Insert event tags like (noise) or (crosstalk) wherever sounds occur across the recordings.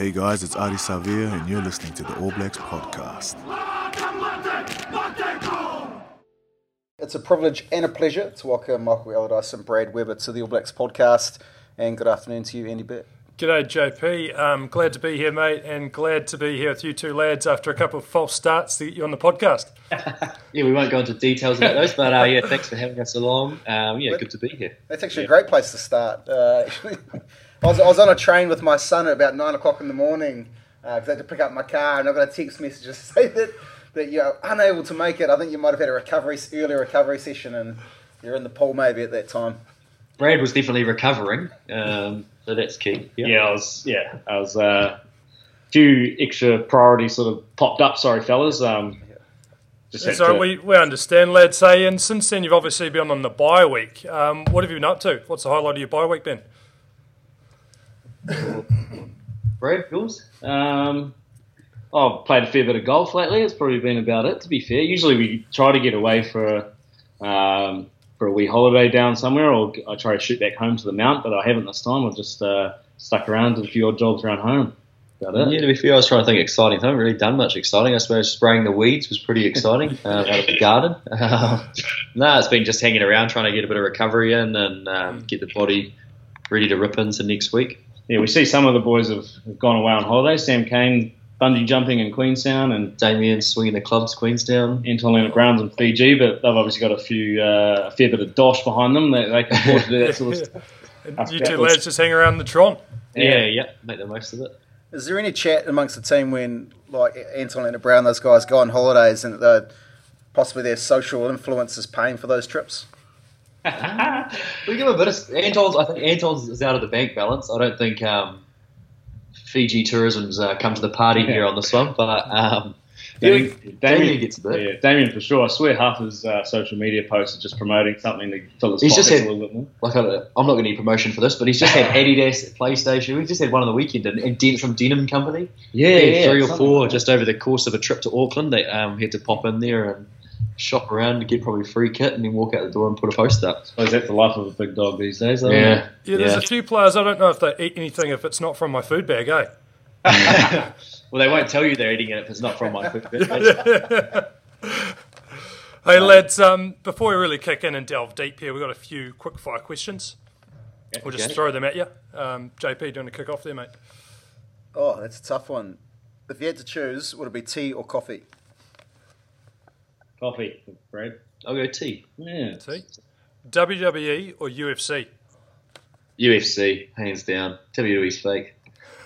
Hey guys, it's Adi Savia, and you're listening to the All Blacks podcast. It's a privilege and a pleasure to welcome Michael Allardice and Brad Weber to the All Blacks podcast. And good afternoon to you, Andy Burt. G'day, JP. Um, glad to be here, mate, and glad to be here with you two lads after a couple of false starts to get you on the podcast. (laughs) yeah, we won't go into details about those, but uh, yeah, thanks for having us along. Um, yeah, good to be here. That's actually a great place to start. Uh, (laughs) I, was, I was on a train with my son at about nine o'clock in the morning because uh, I had to pick up my car, and I got a text message to (laughs) say that, that you're unable to make it. I think you might have had a recovery early recovery session, and you're in the pool maybe at that time. Brad was definitely recovering. Um, so that's key. Yeah, yeah I was. Yeah, I was. A uh, few extra priorities sort of popped up. Sorry, fellas. Um, just so to... we, we understand, lads. Say, and since then you've obviously been on the bye week. Um, what have you been up to? What's the highlight of your bye week been? Brad, yours? Um, I've played a fair bit of golf lately. It's probably been about it. To be fair, usually we try to get away for um, for a wee holiday down somewhere, or I try to shoot back home to the mount, but I haven't this time. I've just uh, stuck around, did a few odd jobs around home. Yeah, to be fair, I was trying to think exciting. I haven't really done much exciting. I suppose spraying the weeds was pretty exciting uh, out of the garden. Uh, (laughs) no, it's been just hanging around, trying to get a bit of recovery in and um, get the body ready to rip into next week. Yeah, we see some of the boys have, have gone away on holiday. Sam Cane bungee jumping in Queenstown and Damian swinging the clubs Queenstown. Anton Lienert-Brown's in Fiji, but they've obviously got a few uh, a fair bit of dosh behind them. They, they can (laughs) afford to do that sort of stuff. you two lads just hang around the Tron. Yeah, yeah, yeah, make the most of it. Is there any chat amongst the team when like Anton Lienert-Brown, those guys go on holidays and possibly their social influence is paying for those trips? We give a bit of Anton's. I think Anton's is out of the bank balance. I don't think um, Fiji tourism's uh, come to the party here on this one, but um, Damian, Damian, Damian, gets a bit. Yeah, Damian for sure. I swear half his uh, social media posts are just promoting something to fill his he's just had, a little bit more. Like I, am not going to need promotion for this, but he's just had (laughs) Adidas, PlayStation. We just had one on the weekend, and, and from Denim Company. Yeah, yeah three or four like just over the course of a trip to Auckland. They um, had to pop in there and shop around to get probably free kit and then walk out the door and put a post up. I suppose that's the life of a big dog these days. Yeah. yeah. yeah, there's a few players. I don't know if they eat anything if it's not from my food bag, eh? (laughs) well, they won't tell you they're eating it if it's not from my food. Bag. (laughs) Hey, lads, um, before we really kick in and delve deep here, we've got a few quick fire questions. Yeah, we'll just throw them at you. Um, JP, do you want to kick off there, mate? Oh, that's a tough one. If you had to choose, would it be tea or coffee? Coffee, Brad. I'll go tea. Yeah. Tea. WWE or UFC? UFC, hands down. WWE's fake.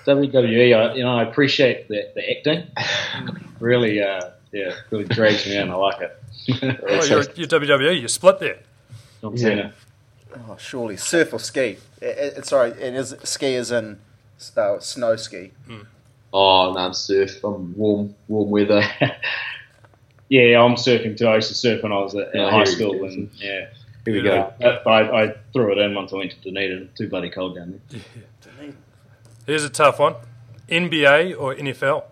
WWE, I, you know, I appreciate the, the acting. (laughs) really, uh, yeah, really drags me in. I like it. (laughs) oh, you're, you're WWE. You split there. John Cena. Oh, surely surf or ski? It, it, sorry, it is ski is in uh, snow ski. Mm. Oh no, I'm surf. I'm warm, warm weather. (laughs) yeah, I'm surfing too. I used to surf when I was at, oh, high school, and yeah. Here we go. But I, I, threw it in once I went to Dunedin. Too bloody cold down there. (laughs) Here's a tough one: NBA or NFL?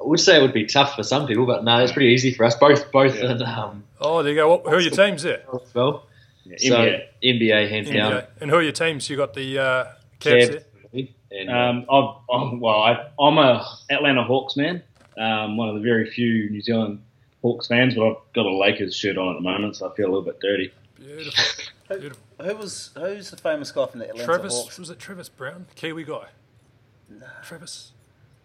I would say it would be tough for some people, but no, it's pretty easy for us. Both, both. Yeah. And, um, oh, there you go. Who are your teams there? Well, yeah, so NBA. NBA hands NBA. down. And who are your teams? You got the uh, Cavs there. And, um, i am well, I, am a Atlanta Hawks man. Um, one of the very few New Zealand Hawks fans, but I've got a Lakers shirt on at the moment, so I feel a little bit dirty. Beautiful. (laughs) Beautiful. Who was who's the famous guy from the Atlanta Travis, Hawks? Was it Travis Brown, Kiwi guy? Nah. Travis.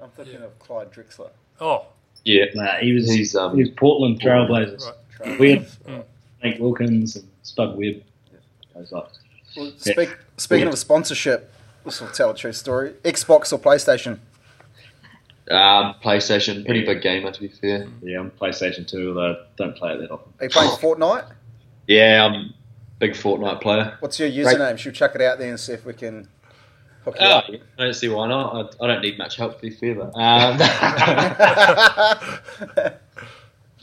I'm thinking yeah. of Clyde Drexler. Oh. Yeah, nah, he was he's um, he was Portland Trailblazers. Right. We had mm. Hank Wilkins and Spud Webb. Yeah. Well, speak, speaking yeah. of sponsorship, this will tell a true story. Xbox or PlayStation? Um, PlayStation, pretty big gamer to be fair. Yeah, I'm PlayStation 2, although I don't play it that often. Are you playing Fortnite? Yeah, I'm big Fortnite player. What's your username? Great. Should we chuck it out there and see if we can hook you oh, up? I don't see why not. I, I, don't need much help to be fair, but. Um, (laughs) (laughs)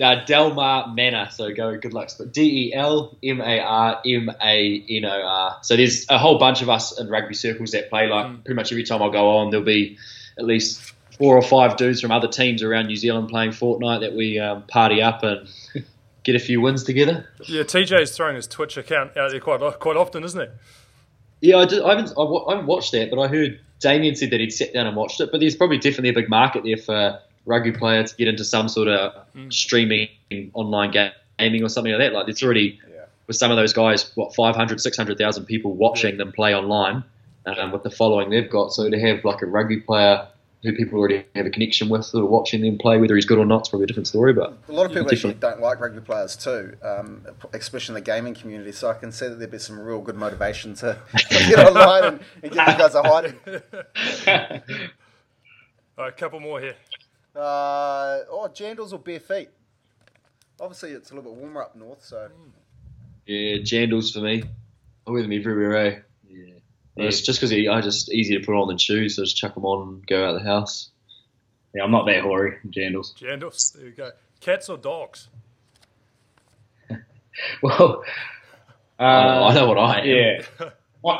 uh, Delmar Manor, so go good luck. But D E L M A R M A N O R. So there's a whole bunch of us in rugby circles that play. Like mm. pretty much every time I go on, there'll be at least four or five dudes from other teams around New Zealand playing Fortnite that we um, party up and get a few wins together. Yeah, TJ's throwing his Twitch account out there quite quite often, isn't he? Yeah, I, did, I haven't I, I haven't watched that, but I heard Damian said that he'd sat down and watched it, but there's probably definitely a big market there for rugby player to get into some sort of streaming online gaming or something like that. Like it's already Yeah. with some of those guys, what 500, 600,000 people watching them play online um, with the following they've got. So to have like a rugby player who people already have a connection with, sort of watching them play, whether he's good or not, it's probably a different story. But A lot of people actually don't like rugby players too, um, especially in the gaming community. So I can see that there'd be some real good motivation to, to get (laughs) online and, and give you guys a hiding. (laughs) All right, a couple more here. Uh, oh, jandals or bare feet? Obviously, it's a little bit warmer up north, so Yeah, jandals for me. I wear them everywhere, eh? Yeah. It's just because I just easy to put on than shoes, so just chuck them on and go out the house. Yeah, I'm not that hoary, jandals. Jandals. There you go. Cats or dogs? (laughs) Well, uh, I know what I am. Yeah.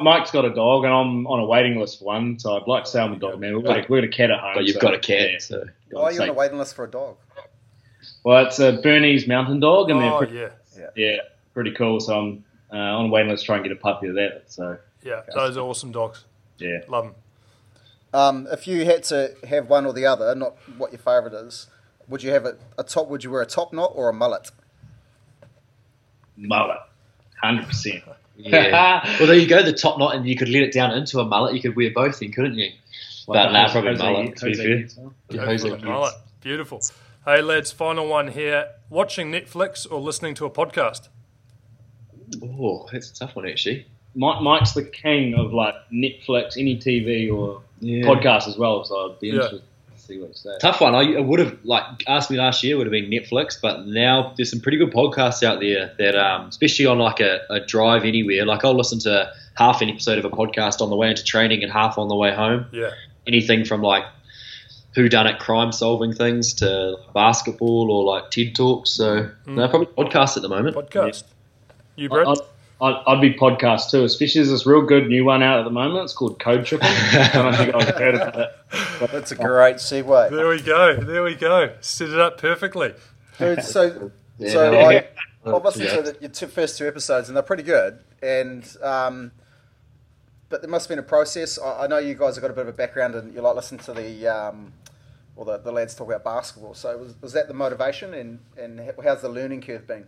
Mike's got a dog, and I'm on a waiting list for one, so I'd like to say I'm a dog man. We've got a, we've got a cat at home. But you've so, got a cat, yeah. so why are you on a waiting list for a dog? Well, it's a Bernese mountain dog, and they're Oh, pretty, yeah. yeah, pretty cool. So I'm uh, on a waiting list trying to try and get a puppy of that. So Yeah, those are awesome dogs. yeah, Love them. Um, if you had to have one or the other, not what your favourite is, would you have a, a top? Would you wear a top knot or a mullet? mullet, hundred percent. (laughs) yeah. (laughs) well, there you go, the top knot, and you could let it down into a mullet. You could wear both, then, couldn't you? But nah, probably mullet. To be fair. Yeah, Go Jose for the Gibbs. mullet. Beautiful. Hey, lads, final one here. Watching Netflix or listening to a podcast? Oh, that's a tough one, actually. Mike, Mike's the king of like Netflix, any TV or Yeah. podcast as well. So I'd be Yeah. interested to see what you say. Tough one. I, I would have like asked me last year would have been Netflix, but now there's some pretty good podcasts out there that, um, especially on like a, a drive anywhere. Like I'll listen to half an episode of a podcast on the way into training and half on the way home. Yeah. Anything from like who done it crime solving things to basketball or like TED talks. So no, probably podcasts at the moment. Podcast. You, Brett? I'd, I'd, I'd be podcast too, especially there's this real good new one out at the moment. It's called Code Tripping. I don't think I've heard about it. (laughs) That's a great segue. There we go. There we go. Set it up perfectly. Dude, so Yeah, so no. I, I've listened to the, your two, first two episodes and they're pretty good. And um, but there must have been a process. I, I know you guys have got a bit of a background and you like listen to the um, well the, the lads talk about basketball. So was, was that the motivation and and how's the learning curve been?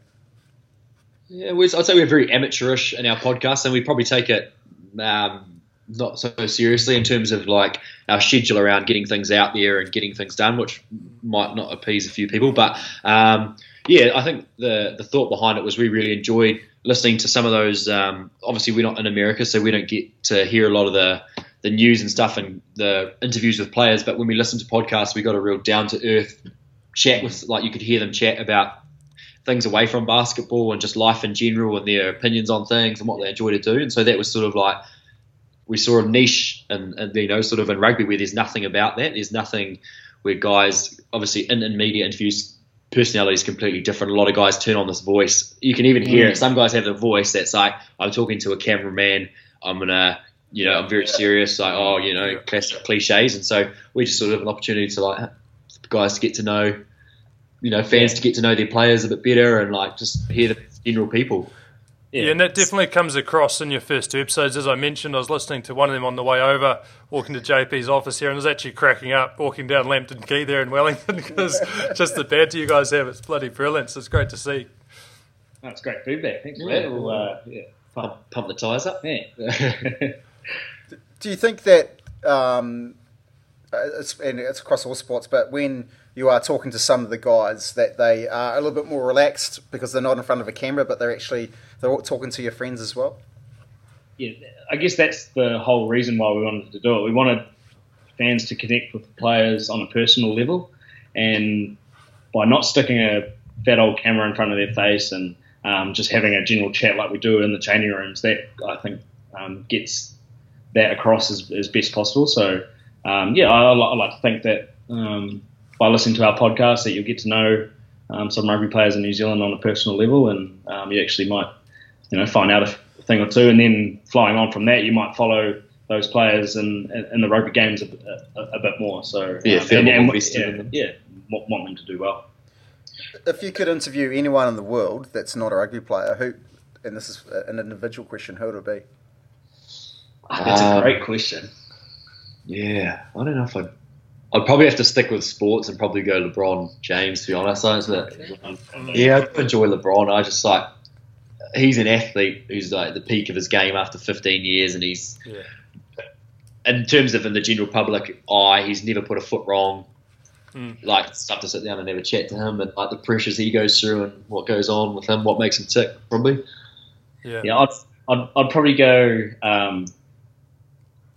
Yeah, I'd say we're very amateurish in our podcast, and we probably take it um, not so seriously in terms of like our schedule around getting things out there and getting things done, which might not appease a few people. But um, yeah, I think the the thought behind it was we really enjoyed listening to some of those. Um, obviously, we're not in America, so we don't get to hear a lot of the the news and stuff and the interviews with players. But when we listen to podcasts, we got a real down to earth chat with like you could hear them chat about things away from basketball and just life in general and their opinions on things and what they enjoy to do. And so that was sort of like we saw a niche and, and you know sort of in rugby where there's nothing about that. There's nothing where guys obviously in, in media interviews personality is completely different. A lot of guys turn on this voice. You can even hear it. Mm. Some guys have the voice that's like I'm talking to a cameraman. I'm gonna you know I'm very serious. Like oh you know classic cliches. And so we just sort of an opportunity to like guys to get to know you know fans to get to know their players a bit better and like just hear the general people. Yeah. and that definitely comes across in your first two episodes. As I mentioned, I was listening to one of them on the way over, walking to JP's office here, and I was actually cracking up walking down Lambton Quay there in Wellington (laughs) because just the banter you guys have, it's bloody brilliant. So it's great to see. That's great feedback. Thanks for Yeah. that. We'll, uh, yeah. Pump, pump the tyres up. Yeah. (laughs) Do you think that, um, uh, it's, and it's across all sports, but when you are talking to some of the guys, that they are a little bit more relaxed because they're not in front of a camera, but they're actually they're talking to your friends as well? yeah, I guess that's the whole reason why we wanted to do it. We wanted fans to connect with the players on a personal level, and by not sticking a fat old camera in front of their face and um, just having a general chat like we do in the changing rooms, that I think um, gets that across as, as best possible. So, um, yeah, I, I like to think that um, by listening to our podcast, that you'll get to know um, some rugby players in New Zealand on a personal level, and um, you actually might you know, find out a thing or two, and then flying on from that, you might follow those players in, in, in the rugby games a, a, a bit more. So Yeah, um, feel and, more and, yeah, them. yeah, want, want them to do well. If you could interview anyone in the world that's not a rugby player, who, and this is an individual question, who would it be? That's Um, a great question. Yeah, I don't know if I'd. I'd probably have to stick with sports and probably go LeBron James. To be honest, I was yeah, I enjoy LeBron. I just like he's an athlete who's like the peak of his game after 15 years, and he's Yeah. in terms of in the general public eye, he's never put a foot wrong. Mm. Like stuff to sit down and never chat to him, and like the pressures he goes through and what goes on with him, what makes him tick, probably. Yeah. Yeah, I'd, I'd, I'd probably go um,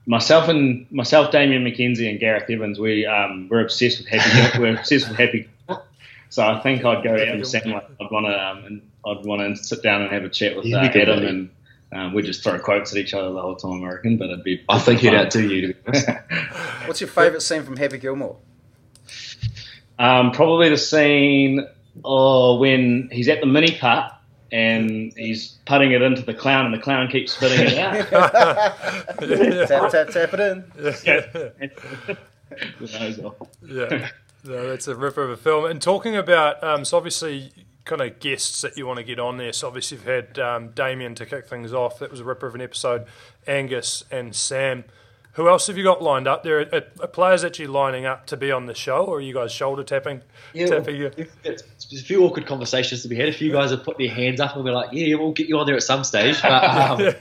myself and myself, Damian McKenzie, and Gareth Evans. We um, we're obsessed with happy. (laughs) we're obsessed with happy. So I think I'd go Adam Sandler. I'd want to um, and I'd want to sit down and have a chat with He'd uh, Adam, and um, we'd just throw quotes at each other the whole time. I reckon, but it'd be. I think he'd outdo you. To be (laughs) honest. What's your favourite scene from Happy Gilmore? Um, probably the scene oh, when he's at the mini putt and he's putting it into the clown, and the clown keeps spitting it out. (laughs) tap tap tap it in. With the nose off. yeah, no, that's a ripper of a film. And talking about, um, so obviously, kind of guests that you want to get on there. So obviously, you've had um, Damian to kick things off. That was a ripper of an episode. Angus and Sam. Who else have you got lined up? There are, are players actually lining up to be on the show, or are you guys shoulder tapping? tapping you? It's, it's a few awkward conversations to be had. A few guys have put their hands up and we're like, "Yeah, we'll get you on there at some stage." But um,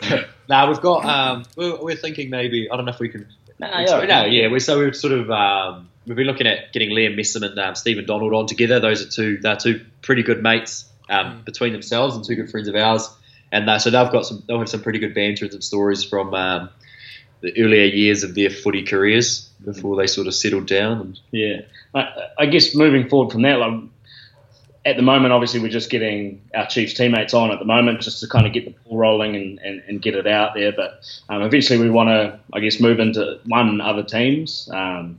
(laughs) (laughs) now we've got. Um, we're, we're thinking maybe. I don't know if we can. Nah, yeah. no, yeah. We're, so we've sort of um, we've been looking at getting Liam Messam and um, Stephen Donald on together. Those are two. They're two pretty good mates um, between themselves and two good friends of ours. And uh, so they've got some. They'll have some pretty good banter and some stories from um, the earlier years of their footy careers before they sort of settled down. And, Yeah, I, I guess moving forward from that, like, at the moment, obviously, we're just getting our Chiefs teammates on at the moment just to kind of get the ball rolling and, and, and get it out there. But um, eventually, we want to, I guess, move into one other teams, um,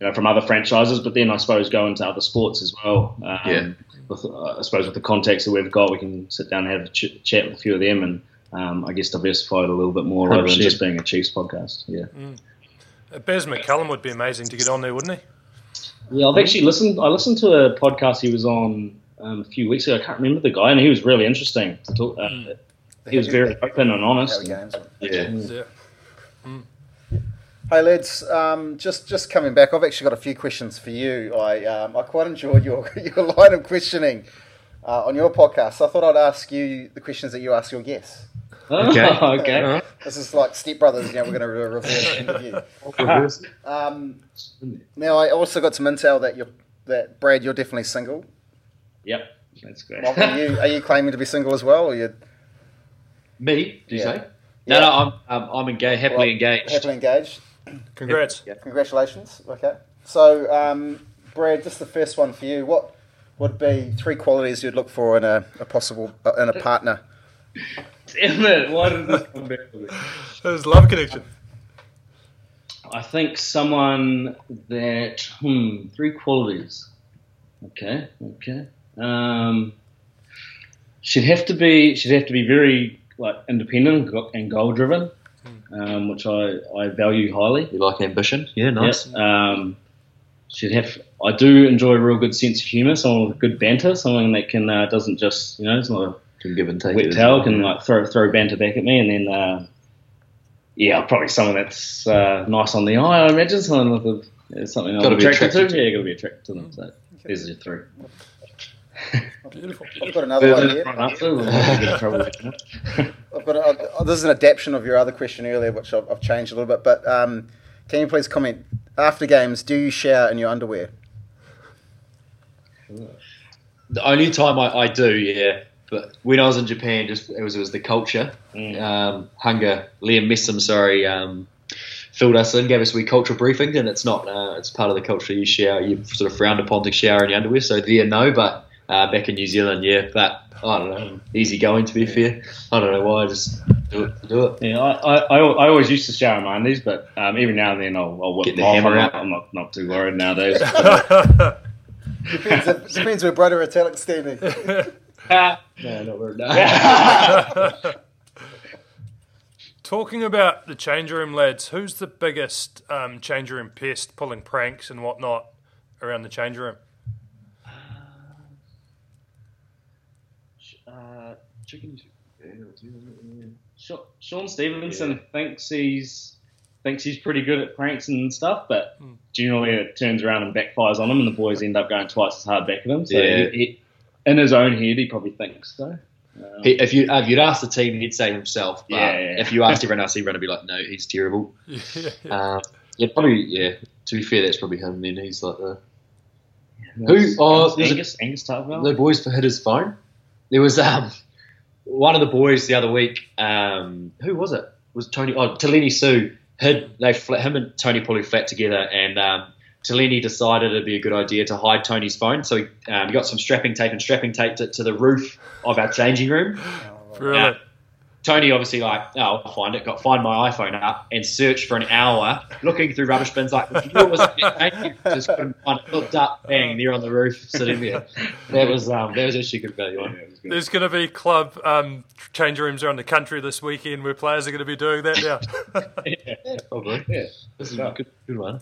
you know, from other franchises. But then I suppose go into other sports as well. Um, Yeah. With, uh, I suppose with the contacts that we've got, we can sit down and have a ch- chat with a few of them and. Um, I guess diversify it a little bit more rather than just being a Chiefs podcast. Yeah. Uh, Bez McCullum would be amazing to get on there, wouldn't he? Yeah, I've actually listened. I listened to a podcast he was on um, a few weeks ago. I can't remember the guy, and he was really interesting to talk. Uh, He was very open and honest. Happy games. yeah. Yeah. Hey lads, um, just just coming back, I've actually got a few questions for you. I um, I quite enjoyed your (laughs) your line of questioning uh, on your podcast. So I thought I'd ask you the questions that you ask your guests. Okay. Oh, (laughs) okay. All right. This is like Step Brothers. You we're going to do a reverse interview. (laughs) Um, now I also got some intel that you're that Brad, you're definitely single. Yep, that's great. Well, are you are you claiming to be single as well, or you Me? Do you Yeah. say? No, no, I'm um, I'm engaged, happily Well, engaged. happily engaged? Congrats. Yeah. Congratulations. Okay. So, um, Brad, just the first one for you. What would be three qualities you'd look for in a, a possible uh, in a partner? Damn it! Why did this come back to me? There's love connection. I think someone that hmm three qualities. Okay, okay. Um, she'd have to be she'd have to be very like independent and goal driven, um, which I, I value highly. You like ambition? Yeah, nice. Yep. Um, she'd have. I do enjoy a real good sense of humour, someone with good banter, someone that can uh, doesn't just you know it's not a Can give and take. wet it as towel can like throw throw banter back at me, and then uh, yeah, probably someone that's uh, nice on the eye. I imagine someone with a, yeah, something Gotta I'm attracted, attracted to. to. Yeah, got to be attracted to them. So there's your three. Beautiful. I've got another one here. Right after, we'll get in trouble. (laughs) I've got a, uh, this is an adaptation of your other question earlier, which I've, I've changed a little bit. But um, can you please comment after games? Do you shower in your underwear? The only time I, I do, yeah. But when I was in Japan, just it was it was the culture. Mm. Um, Hunger, Liam Messam, sorry, um, filled us in, gave us a wee cultural briefing, and it's not. Uh, it's part of the culture. You shower. You sort of frowned upon to shower in your underwear. So there, no. But uh, back in New Zealand, yeah. But I don't know. Easy going, to be fair. I don't know why. I just do it. Do it. Yeah, I, I, I I always used to shower in my undies, but um, every now and then I'll, I'll whip Get the hammer out. I'm not, not too worried nowadays. (laughs) (laughs) Depends, it depends where Brodie Retallick's standing. (laughs) (laughs) No, not very. No. (laughs) Talking about the change room, lads, who's the biggest um, change room pest pulling pranks and whatnot around the change room? uh, chicken. Shaun, Shaun Stevenson thinks he's thinks he's pretty good at pranks and stuff, but generally it turns around and backfires on him, and the boys end up going twice as hard back at him. So Yeah. he, he, in his own head, he probably thinks so. Um, He, if you if you'd asked the team, he'd say himself. But Yeah, yeah. if you asked everyone else, everyone would be like, "No, he's terrible." Yeah, (laughs) yeah. Um, probably. Yeah. To be fair, that's probably him. Then he's like the Who- oh, there's a- Angus, Angus Ta'avao? the boys for hit his phone. There was um one of the boys the other week. Um, who was it? Was Tony? Oh, Talini Sue. Hid they flat, him and Tony Pulu flat together, and um, Talini decided it'd be a good idea to hide Tony's phone. So he, um, he got some strapping tape and strapping taped it to the roof of our changing room. Brilliant. Tony obviously like, oh, I'll find it. Got find my iPhone up and searched for an hour, looking through rubbish bins. Like, you knew it was just couldn't find it. Looked up, bang, there on the roof, sitting there. That was um, that was actually good value on it. There's going to be club um, change rooms around the country this weekend where players are going to be doing that now. (laughs) Yeah, probably. Yeah, this is a good, good one.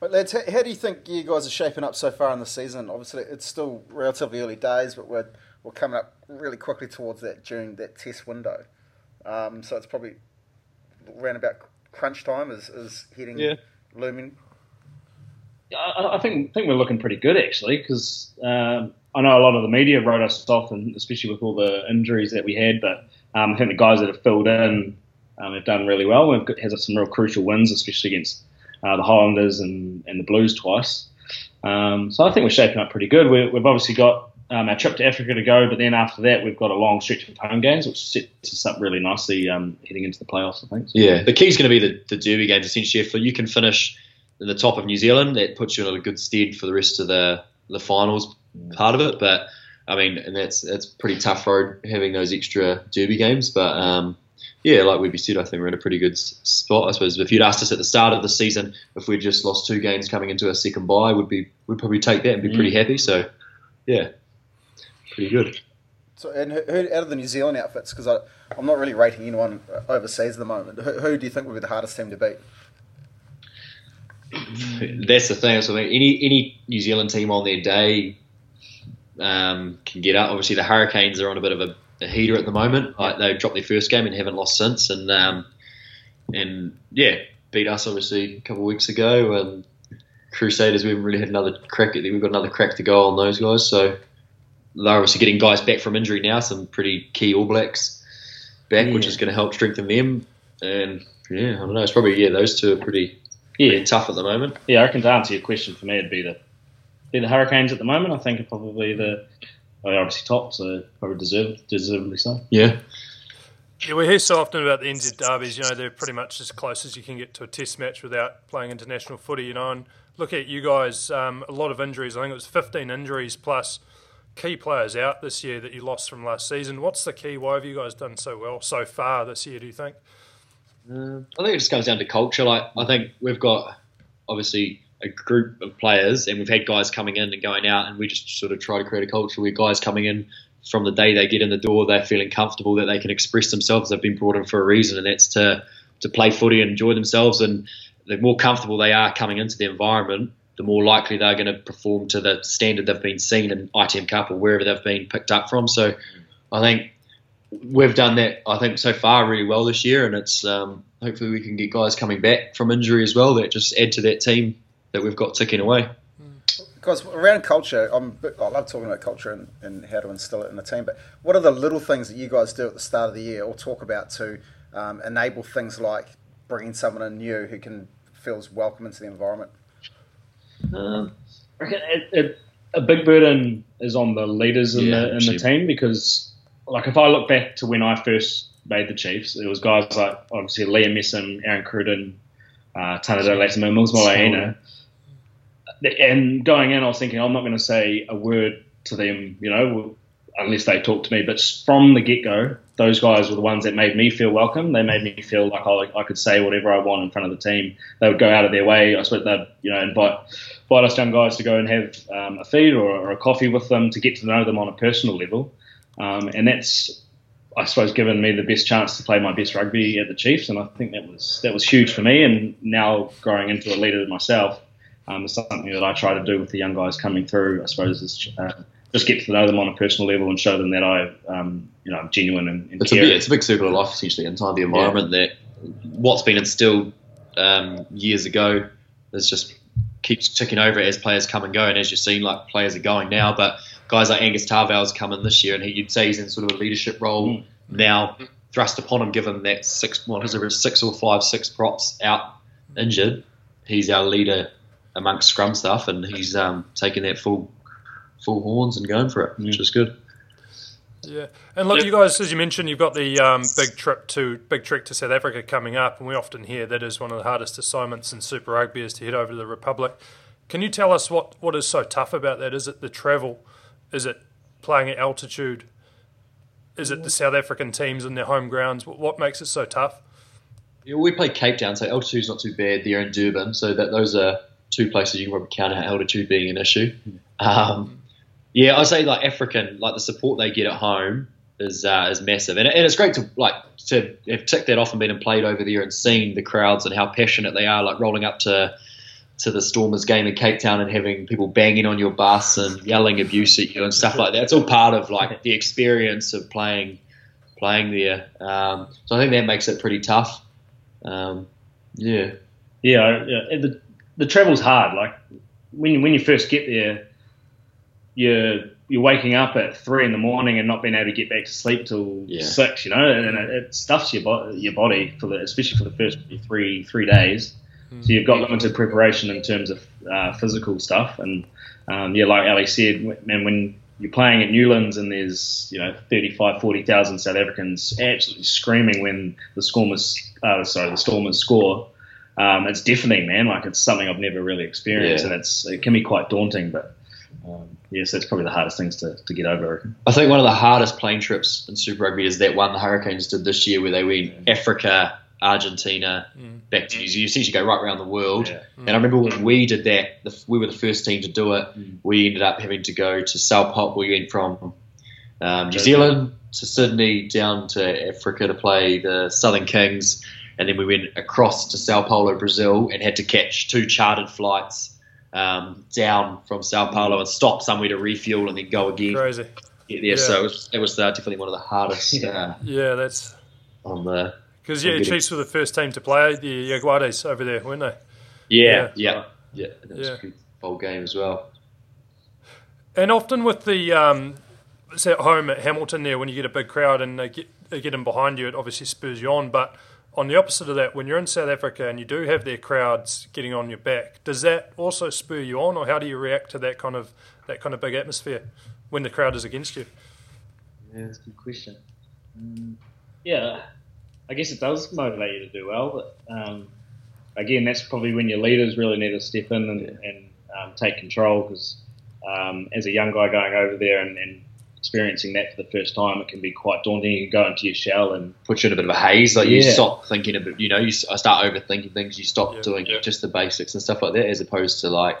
But lads, how, how do you think you guys are shaping up so far in the season? Obviously, it's still relatively early days, but we're we're coming up really quickly towards that June that test window. Um, so it's probably around about crunch time is, is heading Yeah. looming. I, I think think we're looking pretty good actually because um, I know a lot of the media wrote us off, and especially with all the injuries that we had. But um, I think the guys that have filled in um, have done really well. We've got, had some real crucial wins, especially against uh, the Highlanders and, and the Blues twice. Um, so I think we're shaping up pretty good. we we've obviously got um, our trip to Africa to go, but then after that we've got a long stretch of home games, which sets us up really nicely um, heading into the playoffs. I think. So, Yeah, the key is going to be the, the derby games. Essentially, if you can finish in the top of New Zealand, that puts you in a good stead for the rest of the the finals part of it. But I mean, and that's that's pretty tough road having those extra derby games. But um, yeah, like we've said, I think we're in a pretty good spot. I suppose if you'd asked us at the start of the season if we'd just lost two games coming into a second bye, would be we'd probably take that and be pretty happy. So yeah, pretty good. So, and who, who out of the New Zealand outfits? Because I'm not really rating anyone overseas at the moment. Who, who do you think would be the hardest team to beat? (clears throat) That's the thing. So I think any any New Zealand team on their day um, can get up. Obviously, the Hurricanes are on a bit of a, a heater at the moment. Like they dropped their first game and haven't lost since, and um, and yeah, beat us obviously a couple of weeks ago. And Crusaders, we haven't really had another crack at them. We've got another crack to go on those guys. So they're obviously getting guys back from injury now. Some pretty key All Blacks back, which is going to help strengthen them. And yeah, I don't know. It's probably yeah, those two are pretty Yeah, pretty tough at the moment. Yeah, I reckon to answer your question for me, it'd be the be the Hurricanes at the moment. I think are probably the well, they're obviously top, so probably deserve deservedly so. Yeah. Yeah, we hear so often about the NZ derbies. You know, they're pretty much as close as you can get to a test match without playing international footy. You know, and look at you guys. Um, a lot of injuries. I think it was 15 injuries plus key players out this year that you lost from last season. What's the key? Why have you guys done so well so far this year? Do you think? Uh, I think it just comes down to culture. Like I think we've got obviously a group of players, and we've had guys coming in and going out, and we just sort of try to create a culture where guys coming in from the day they get in the door, they're feeling comfortable that they can express themselves. They've been brought in for a reason, and that's to to play footy and enjoy themselves. And the more comfortable they are coming into the environment, the more likely they're going to perform to the standard they've been seen in ITM Cup or wherever they've been picked up from. So I think we've done that. I think so far really well this year, and it's um, hopefully we can get guys coming back from injury as well that just add to that team that we've got ticking away. Because around culture, I'm, I love talking about culture and, and how to instill it in the team. But what are the little things that you guys do at the start of the year or talk about to um, enable things like bringing someone in new who can feels welcome into the environment? Um, it, it, a big burden is on the leaders in Yeah, the in the team because, like, if I look back to when I first made the Chiefs, it was guys like obviously Liam Messam, Aaron Cruden, uh, Tanerau Latimer, Mils Muliaina. And going in, I was thinking I'm not going to say a word to them, you know, unless they talk to me. But from the get go, those guys were the ones that made me feel welcome. They made me feel like I, I could say whatever I want in front of the team. They would go out of their way. I suppose they'd you know invite invite us young guys to go and have um, a feed or, or a coffee with them to get to know them on a personal level. Um, and that's I suppose given me the best chance to play my best rugby at the Chiefs, and I think that was that was huge for me. And now growing into a leader myself, um, is something that I try to do with the young guys coming through. I suppose is uh, just get to know them on a personal level and show them that I, um, you know, I'm genuine and, and It's a, big, it's a big circle of life essentially inside the environment that what's been instilled um, years ago is just keeps ticking over as players come and go. And as you've seen, like players are going now, but guys like Angus Ta'avao's come in this year, and he, you'd say he's in sort of a leadership role Mm. now, thrust upon him, given that six, what is it, six or five, six props out injured. He's our leader amongst scrum stuff, and he's um, taking that full full horns and going for it, which is good. Yeah, and look, you guys, as you mentioned, you've got the um, big trip to big trek to South Africa coming up, and we often hear that is one of the hardest assignments in Super Rugby is to head over to the Republic. Can you tell us what, what is so tough about that? Is it the travel? Is it playing at altitude? Is it the South African teams and their home grounds? What, what makes it so tough? Yeah, we play Cape Town, so altitude's not too bad there in Durban. So that those are two places you can probably count altitude being an issue. Um, yeah, I'd say like African, like the support they get at home is uh, is massive, and, and it's great to like to have ticked that off and been and played over there and seen the crowds and how passionate they are, like rolling up to to the Stormers game in Cape Town and having people banging on your bus and yelling abuse at you and stuff like that. It's all part of like the experience of playing playing there. Um, so I think that makes it pretty tough. Um, yeah. Yeah, yeah. The the travel's hard. Like when you, when you first get there, you're you're waking up at three in the morning and not being able to get back to sleep till Yeah. six. You know, and it, it stuffs your bo- your body for the especially for the first three three days. So you've got limited preparation in terms of uh, physical stuff, and um, yeah, like Ali said, man, when you're playing at Newlands and there's you know 35, 40,000 South Africans absolutely screaming when the Stormers, uh, sorry, the Stormers score. Um, it's deafening, man. Like it's something I've never really experienced, Yeah. and it's it can be quite daunting. But um, yes, that's probably the hardest things to, to get over. I. I think one of the hardest plane trips in Super Rugby is that one the Hurricanes did this year where they went Africa, Argentina, back to New Zealand. You essentially go right around the world. Yeah. And I remember when we did that, the, we were the first team to do it. We ended up having to go to Sao Paulo. We went from um, New Zealand to Sydney down to Africa to play the Southern Kings. And then we went across to Sao Paulo, Brazil, and had to catch two chartered flights um, down from Sao Paulo and stop somewhere to refuel and then go again Crazy. get there. So it was, it was uh, definitely one of the hardest (laughs) uh, Yeah, that's on the. because yeah, getting- Chiefs were the first team to play the Jaguares over there, weren't they? Yeah, Yeah. yeah, yeah. That was Yeah. a good bowl game as well. And often with the um, say at home at Hamilton there, when you get a big crowd and they get they get them behind you, it obviously spurs you on. But on the opposite of that, when you're in South Africa and you do have their crowds getting on your back, does that also spur you on, or how do you react to that kind of that kind of big atmosphere when the crowd is against you? Yeah, that's a good question. Mm, yeah, I guess it does motivate you to do well, but um, again, that's probably when your leaders really need to step in and, and um, take control because um, as a young guy going over there and, and experiencing that for the first time, it can be quite daunting. You can go into your shell and Put you in a bit of a haze. Like you Yeah. stop thinking about, you know, you s- I start overthinking things. You stop Yeah, doing yeah. just the basics and stuff like that, as opposed to like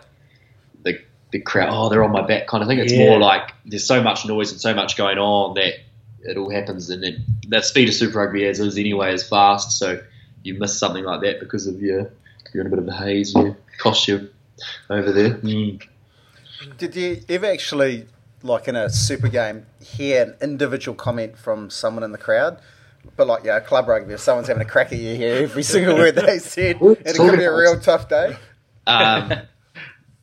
the the crowd. Oh, they're on my back, kind of thing. It's Yeah. more like there's so much noise and so much going on that it all happens, and then that speed of Super Rugby as is anyway is fast. So you miss something like that because of your you're in a bit of a haze. You cost you over there. mm, Did you ever actually, like in a super game, hear an individual comment from someone in the crowd? But like, yeah, club rugby, if someone's having a crack at you here, every (laughs) single word they said, and it could be a real tough day. um,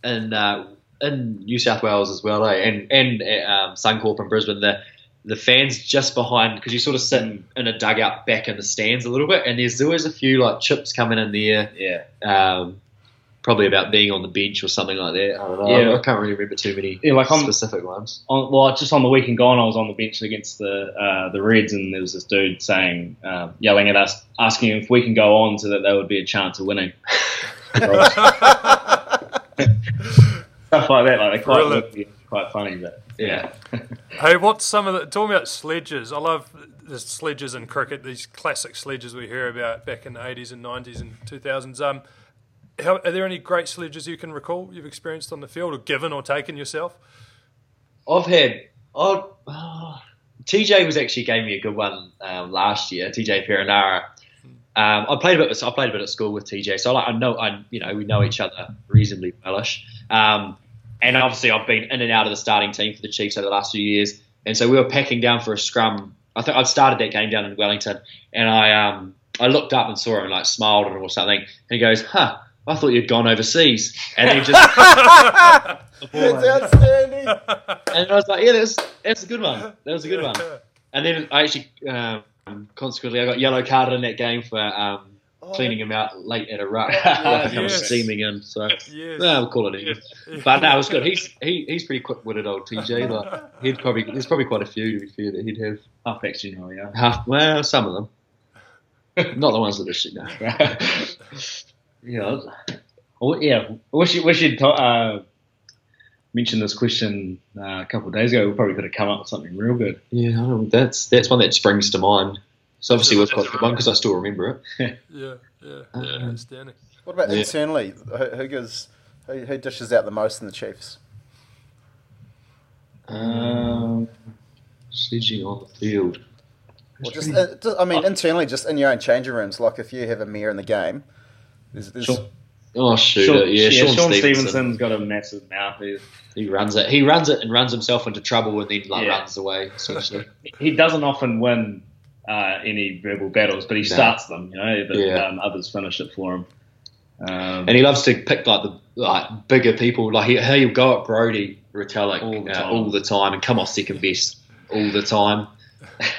and uh, in New South Wales as well, eh? and and um, Suncorp in Brisbane, the the fans just behind because you sort of sit in, in a dugout back in the stands a little bit, and there's always a few like chips coming in there, yeah, um, probably about being on the bench or something like that. I don't know. Yeah. I can't really remember too many Yeah, like I'm- specific ones. on, well, just on the weekend gone, I was on the bench against the uh, the Reds, and there was this dude saying, uh, yelling at us, asking if we can go on so that there would be a chance of winning. (laughs) Stuff like that, like they're quite Brilliant. witty, quite funny, but Yeah. (laughs) Hey, what's some of the talking about sledges? I love the sledges in cricket. These classic sledges we hear about back in the eighties and nineties and two thousands. Um, how, are there any great sledges you can recall you've experienced on the field, or given or taken yourself? I've had. Oh, (sighs) TJ was actually gave me a good one um, last year. TJ Perenara. Um, I played a bit. I played a bit at school with TJ, so like, I know. I you know we know each other reasonably wellish. Um, and obviously I've been in and out of the starting team for the Chiefs over the last few years. And so we were packing down for a scrum. I think I'd started that game down in Wellington, and I um, I looked up and saw him and like smiled or something. And he goes, "Huh." I thought you'd gone overseas, and he just (laughs) It's (laughs) outstanding. and I was like, yeah, that's that's a good one. That was a good one. And then I actually, um, consequently, I got yellow carded in that game for um, cleaning him out late at a ruck, (laughs) like I was steaming in. So Yes. no, we'll call it even. But no, it was good. He's he, he's pretty quick-witted, old TJ. Like he'd probably there's probably quite a few to be fair that he'd have Half extra, you know, yeah. half. Well, some of them, not the ones that are shit. No. Yeah. Oh, yeah. I wish you, wish you'd to, uh, mentioned this question uh, a couple of days ago. We probably could have come up with something real good. Yeah, I don't- that's that's one that springs to mind. So obviously we've got the one because I still remember it. Yeah, (laughs) yeah, yeah, outstanding. What about Yeah. internally? Who, who gives who, who dishes out the most in the Chiefs? Um, sledging on the field. Or just, uh, just- I mean, internally, just in your own changing rooms. Like if you have a mirror in the game, there's, there's Sure. Oh shoot! Shaun, yeah, Shaun, Stevenson. Stevenson's got a massive mouth. He, He runs it. He runs it and runs himself into trouble and then like Yeah. runs away. Essentially. (laughs) he doesn't often win uh, any verbal battles, but he No. starts them. You know, but Yeah. um, others finish it for him. Um, and he loves to pick like the like bigger people. Like he, he'll go at Brodie Retallick All the uh, time. all the time and come off second best all the time. (laughs)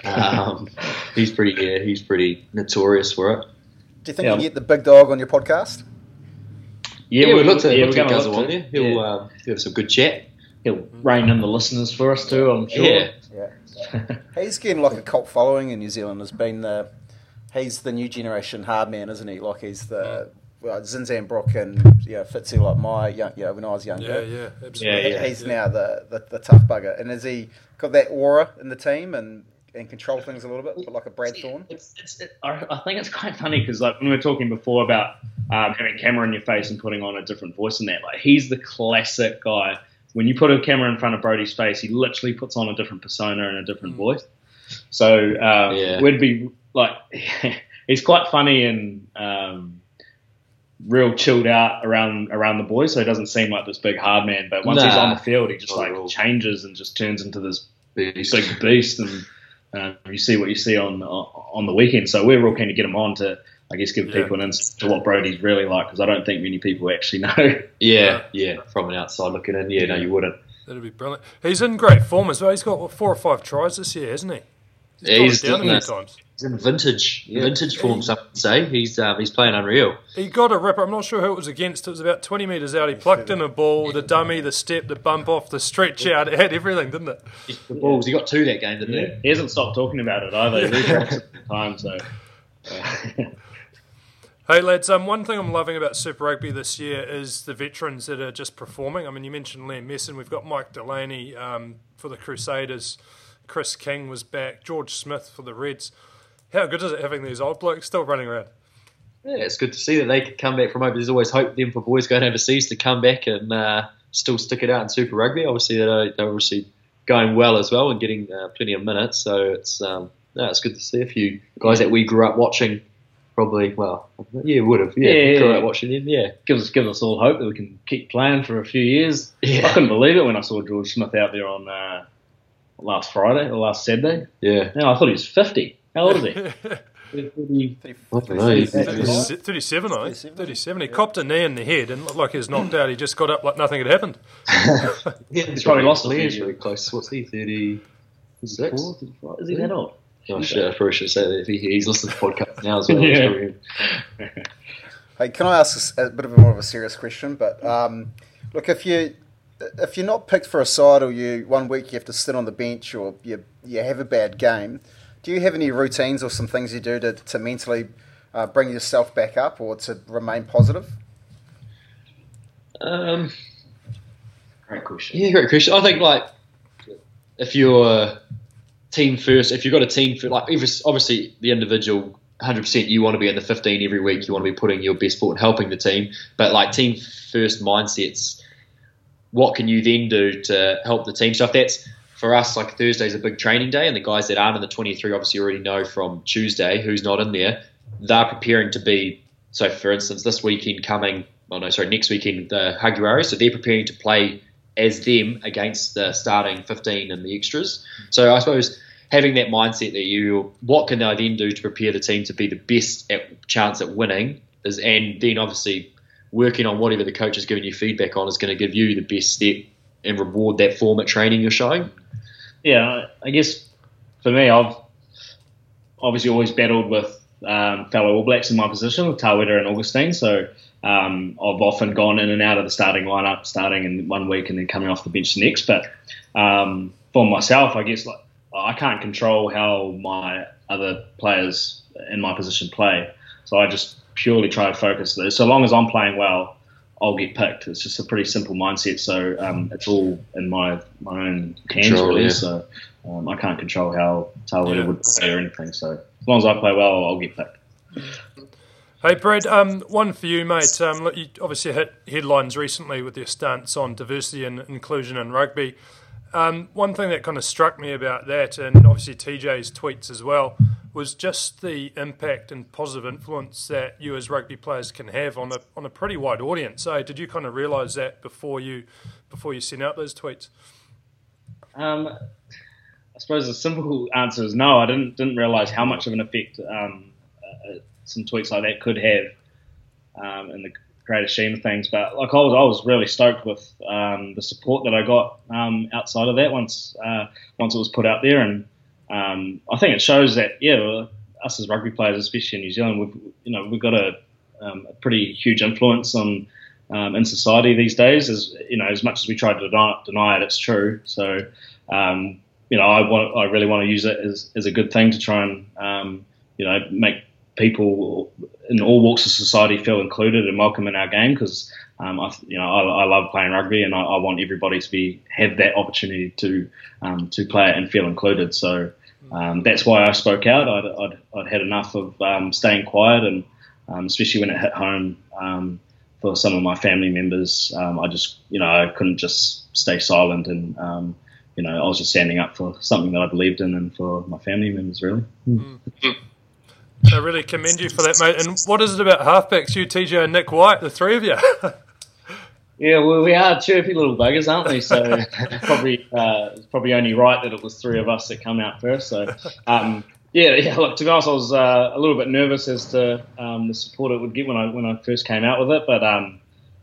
Um, he's pretty. Yeah, he's pretty notorious for it. Do you think Yeah. you get the big dog on your podcast? Yeah, we looked at, yeah, looked we're at gonna Guzzle look on there. He'll yeah. um, he'll have some good chat. He'll rein in the listeners for us too. I'm sure. Yeah. Yeah. He's getting like a cult following in New Zealand. Has been the he's the new generation hard man, isn't he? Like he's the well, Zinzan Brooke and you know, Fitzy like my young, you know, when I was younger. Yeah, yeah, absolutely. Yeah, yeah. He's now the, the, the tough bugger. And has he got that aura in the team and, and control things a little bit, but like a Brad Thorn? It's, it's, it, I I think it's quite funny because like when we were talking before about um, having a camera in your face and putting on a different voice in that, like he's the classic guy. When you put a camera in front of Brodie's face, he literally puts on a different persona and a different voice. So um, Yeah. we'd be like, (laughs) he's quite funny and um, real chilled out around around the boys. So he doesn't seem like this big hard man. But once he's on the field, he just like changes and just turns into this Beast. big beast, and uh, you see what you see on on the weekend. So we're real keen to get him on to, I guess, give Yeah. people an insight to what Brodie's really like because I don't think many people actually (laughs) know. Yeah, yeah. From an outside looking in, yeah, no, you wouldn't. That'd be brilliant. He's in great form as well. He's got what, four or five tries this year, hasn't he? He's, Yeah, got he's it down a few doing times. He's in vintage, vintage form. Some would say he's um, he's playing unreal. He got a ripper. I'm not sure who it was against. It was about 20 metres out. He plucked in a ball, the dummy, the step, the bump off, the stretch out. It had everything, didn't it? The balls. He got two that game, didn't he? He hasn't stopped talking about it either. He redrafts it the time. So uh, (laughs) Hey lads, um, one thing I'm loving about Super Rugby this year is the veterans that are just performing. I mean, you mentioned Liam Messam. We've got Mike Delany um, for the Crusaders. Chris King was back. George Smith for the Reds. How good is it having these old blokes still running around? Yeah, it's good to see that they could come back from over. There's always hope then for boys going overseas to come back and uh, still stick it out in Super Rugby. Obviously, they're, they're obviously going well as well and getting uh, plenty of minutes. So it's um, yeah, it's good to see a few guys that we grew up watching. Probably, well, yeah, would have, yeah, Yeah, grew yeah. up watching them, yeah. gives us gives us all hope that we can keep playing for a few years. Yeah. I couldn't believe it when I saw George Smith out there on uh, last Friday or last Saturday. Yeah, No, I thought he was fifty. How old is he? 30 I don't know. He's- Yeah. 37, 37, I think. 37. 37. He copped a knee in the head and looked like he was knocked out. He just got up like nothing had happened. (laughs) Yeah, He's probably lost a few Leah's years. really close. What's he? Thirty six. 34, 35? Is he that old? Oh shit! I probably should say that if he, he's listening to the podcast now as well. (laughs) Yeah. It's probably- (laughs) Hey, can I ask a bit of a more of a serious question? But um, look, if you if you're not picked for a side, or you one week you have to sit on the bench, or you you have a bad game, do you have any routines or some things you do to to mentally uh, bring yourself back up, or to remain positive? Um, Great question. yeah, great question. I think like if you're team first, if you've got a team for like obviously the individual. 100% you want to be in the 15 every week you want to be putting your best foot and helping the team but like team first mindsets what can you then do to help the team so if that's for us like Thursday's a big training day and the guys that aren't in the 23 obviously already know from Tuesday who's not in there they're preparing to be so for instance this weekend coming oh no sorry next weekend the Jaguares so they're preparing to play as them against the starting 15 and the extras so I suppose having that mindset that you, what can I then do to prepare the team to be the best at, chance at winning, is, and then obviously working on whatever the coach is giving you feedback on is going to give you the best step and reward that form at training you're showing. Yeah, I guess for me, I've obviously always battled with um, fellow All Blacks in my position with Tawera and Augustine, so um, I've often gone in and out of the starting lineup, starting in one week and then coming off the bench the next. But um, for myself, I guess like I can't control how my other players in my position play, so I just purely try to focus. So long as I'm playing well, I'll get picked. It's just a pretty simple mindset. So um, it's all in my my own hands Control, really. yeah. So um, I can't control how Tawera Yeah. would play or anything. So as long as I play well, I'll get picked. Hey, Brad, um, one for you, mate. Um, look, you obviously hit headlines recently with your stance on diversity and inclusion in rugby. Um, one thing that kind of struck me about that, and obviously TJ's tweets as well, was just the impact and positive influence that you as rugby players can have on a on a pretty wide audience. So, did you kind of realise that before you before you sent out those tweets? Um, I suppose the simple answer is no. I didn't didn't realize how much of an effect um, uh, some tweets like that could have um, in the greater scheme of things. But like I was, I was really stoked with um, the support that I got um, outside of that once uh, once it was put out there, and um, I think it shows that yeah, well, us as rugby players, especially in New Zealand, we've you know we've got a, um, a pretty huge influence on. Um, in society these days, as you know, as much as we try to deny, deny it, it's true. So, um, you know, I want, I really want to use it as, as a good thing to try and, um, you know, make people in all walks of society feel included and welcome in our game because, um, I, you know, I, I love playing rugby and I, I want everybody to be have that opportunity to um, to play it and feel included. So um, that's why I spoke out. I'd, I'd, I'd had enough of um, staying quiet and um, especially when it hit home. Um, for some of my family members, um, I just, you know, I couldn't just stay silent, and um, you know, I was just standing up for something that I believed in, and for my family members, really. I really commend you for that, mate. And what is it about halfbacks, you, TJ, and Nick White, the three of you? (laughs) Yeah, well, we are chirpy little buggers, aren't we? So (laughs) probably uh, it's probably only right that it was three of us that come out first. So um, yeah, yeah. Look, to be honest, I was uh, a little bit nervous as to um, the support it would get when I when I first came out with it. But um,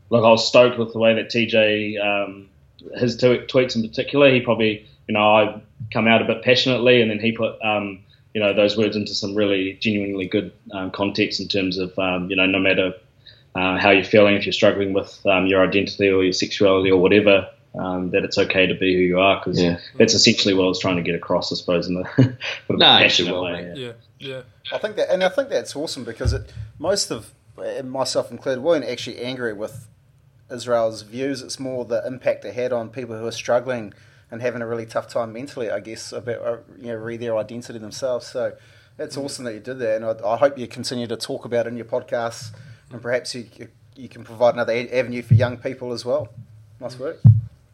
look, I was stoked with the way that TJ um, his tw- tweets in particular. He probably you know I come out a bit passionately, and then he put um, you know those words into some really genuinely good um, context in terms of you know no matter uh, how you're feeling, if you're struggling with um, your identity or your sexuality or whatever, um, that it's okay to be who you are because Yeah. that's essentially what I was trying to get across, I suppose, in (laughs) a, sort of No, a actually passionate well, way. yeah. yeah, yeah. I think that, and I think that's awesome because it, most of, and myself included, weren't actually angry with Israel's views. It's more the impact it had on people who are struggling and having a really tough time mentally, I guess, about uh, you know, re their identity themselves. So it's awesome that you did that, and I, I hope you continue to talk about it in your podcasts, and perhaps you you can provide another avenue for young people as well. Nice work.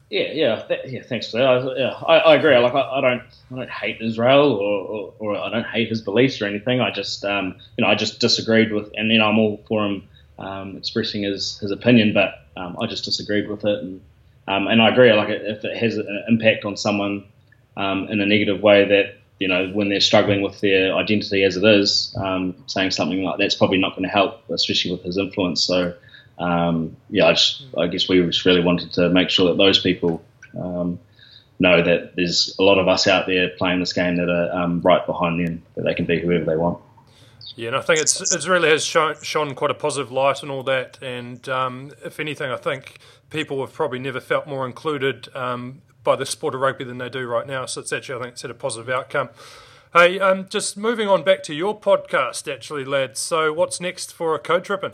Yeah, yeah, that, yeah. Thanks for that. I, yeah, I, I agree. Like, I, I don't, I don't hate Israel or, or, or I don't hate his beliefs or anything. I just, um, you know, I just disagreed with, and then I'm all for him um, expressing his, his opinion, but um, I just disagreed with it, and um, and I agree. Like, if it has an impact on someone um, in a negative way, that you know, when they're struggling with their identity as it is, um, saying something like that's probably not going to help, especially with his influence. So um, yeah, I, just, I guess we just really wanted to make sure that those people um, know that there's a lot of us out there playing this game that are um, right behind them, that they can be whoever they want. Yeah, and I think it's it really has shone, shone quite a positive light and all that. And um, if anything, I think people have probably never felt more included um, by the sport of rugby than they do right now. So it's actually, I think, it's had a positive outcome. Hey, um, just moving on back to your podcast, actually, lads. So what's next for a Code Trippin'?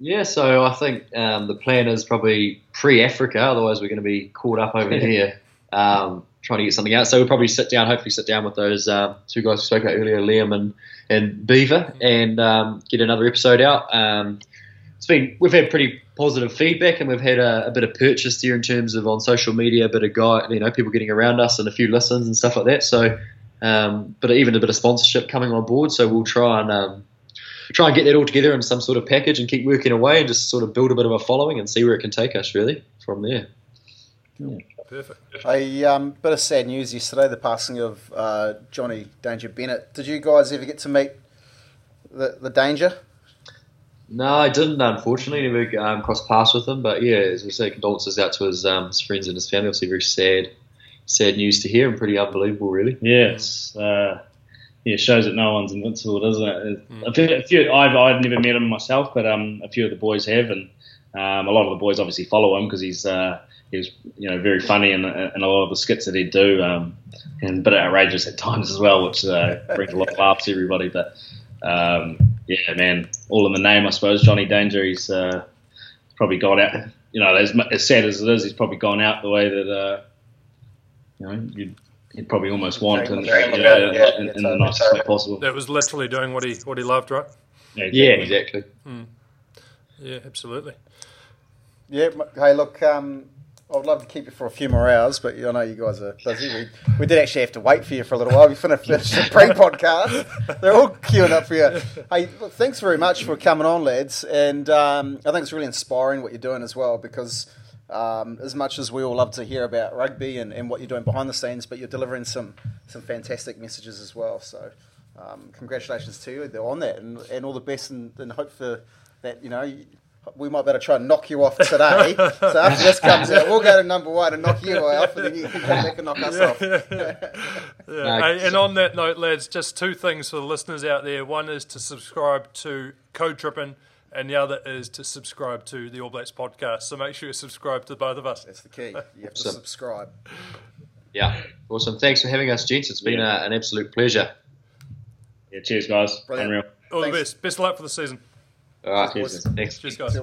Yeah, so I think um, the plan is probably pre-Africa. Otherwise, we're going to be caught up over (laughs) here um, trying to get something out. So we'll probably sit down, hopefully sit down with those um, two guys we spoke about earlier, Liam and and Beaver, and um, get another episode out. It's been we've had pretty positive feedback, and we've had a, a bit of purchase there in terms of on social media, a bit of guy, you know, people getting around us, and a few listens and stuff like that. So, um, but even a bit of sponsorship coming on board. So we'll try and um, try and get that all together in some sort of package and keep working away and just sort of build a bit of a following and see where it can take us really from there. Perfect. A um, bit of sad news yesterday, the passing of uh, Johnny Danger Bennett. Did you guys ever get to meet the, the Danger? No, I didn't. Unfortunately, never um, crossed paths with him. But yeah, as we say, condolences out to his, um, his friends and his family. Obviously, very sad, sad news to hear, and pretty unbelievable, really. Yeah, uh, yeah, it shows that no one's invincible, doesn't it? A few, a few I've, I've never met him myself, but um, a few of the boys have, and um, a lot of the boys obviously follow him because he's uh, he was you know very funny in, in a lot of the skits that he'd do, um, and a bit outrageous at times as well, which uh, brings a lot of laughs to everybody. But um, yeah, man, all in the name, I suppose. Johnny Danger, he's uh, probably gone out. You know, as, as sad as it is, he's probably gone out the way that uh, you know you'd, you'd probably almost want, and Yeah, you yeah, in, in the nicest way possible. That was literally doing what he what he loved, right? Yeah, exactly. Yeah, absolutely. Yeah, m- hey, look, um, I'd love to keep you for a few more hours, but I know you guys are busy. We, we did actually have to wait for you for a little while. We finished, finished the (laughs) pre podcast. They're all queuing up for you. Hey, look, thanks very much for coming on, lads. And um, I think it's really inspiring what you're doing as well because. Um, as much as we all love to hear about rugby and, and what you're doing behind the scenes, but you're delivering some some fantastic messages as well. So, um, congratulations to you on that, and, and all the best, and, and hope for that. You know, we might better try and knock you off today. so after this comes out, we'll go to number one and knock you off, and then you can come back and knock us off. (laughs) Yeah. No, Hey, and on that note, lads, just two things for the listeners out there. One is to subscribe to Code Trippin', and the other is to subscribe to the All Blacks podcast. So make sure you subscribe to both of us. That's the key. You have to subscribe. Yeah, awesome. Thanks for having us, gents. It's been Yeah. uh, an absolute pleasure. Yeah, cheers, guys. Brilliant. Unreal. All Thanks. the best. Best of luck for the season. All right, here's next. Cheers, guys.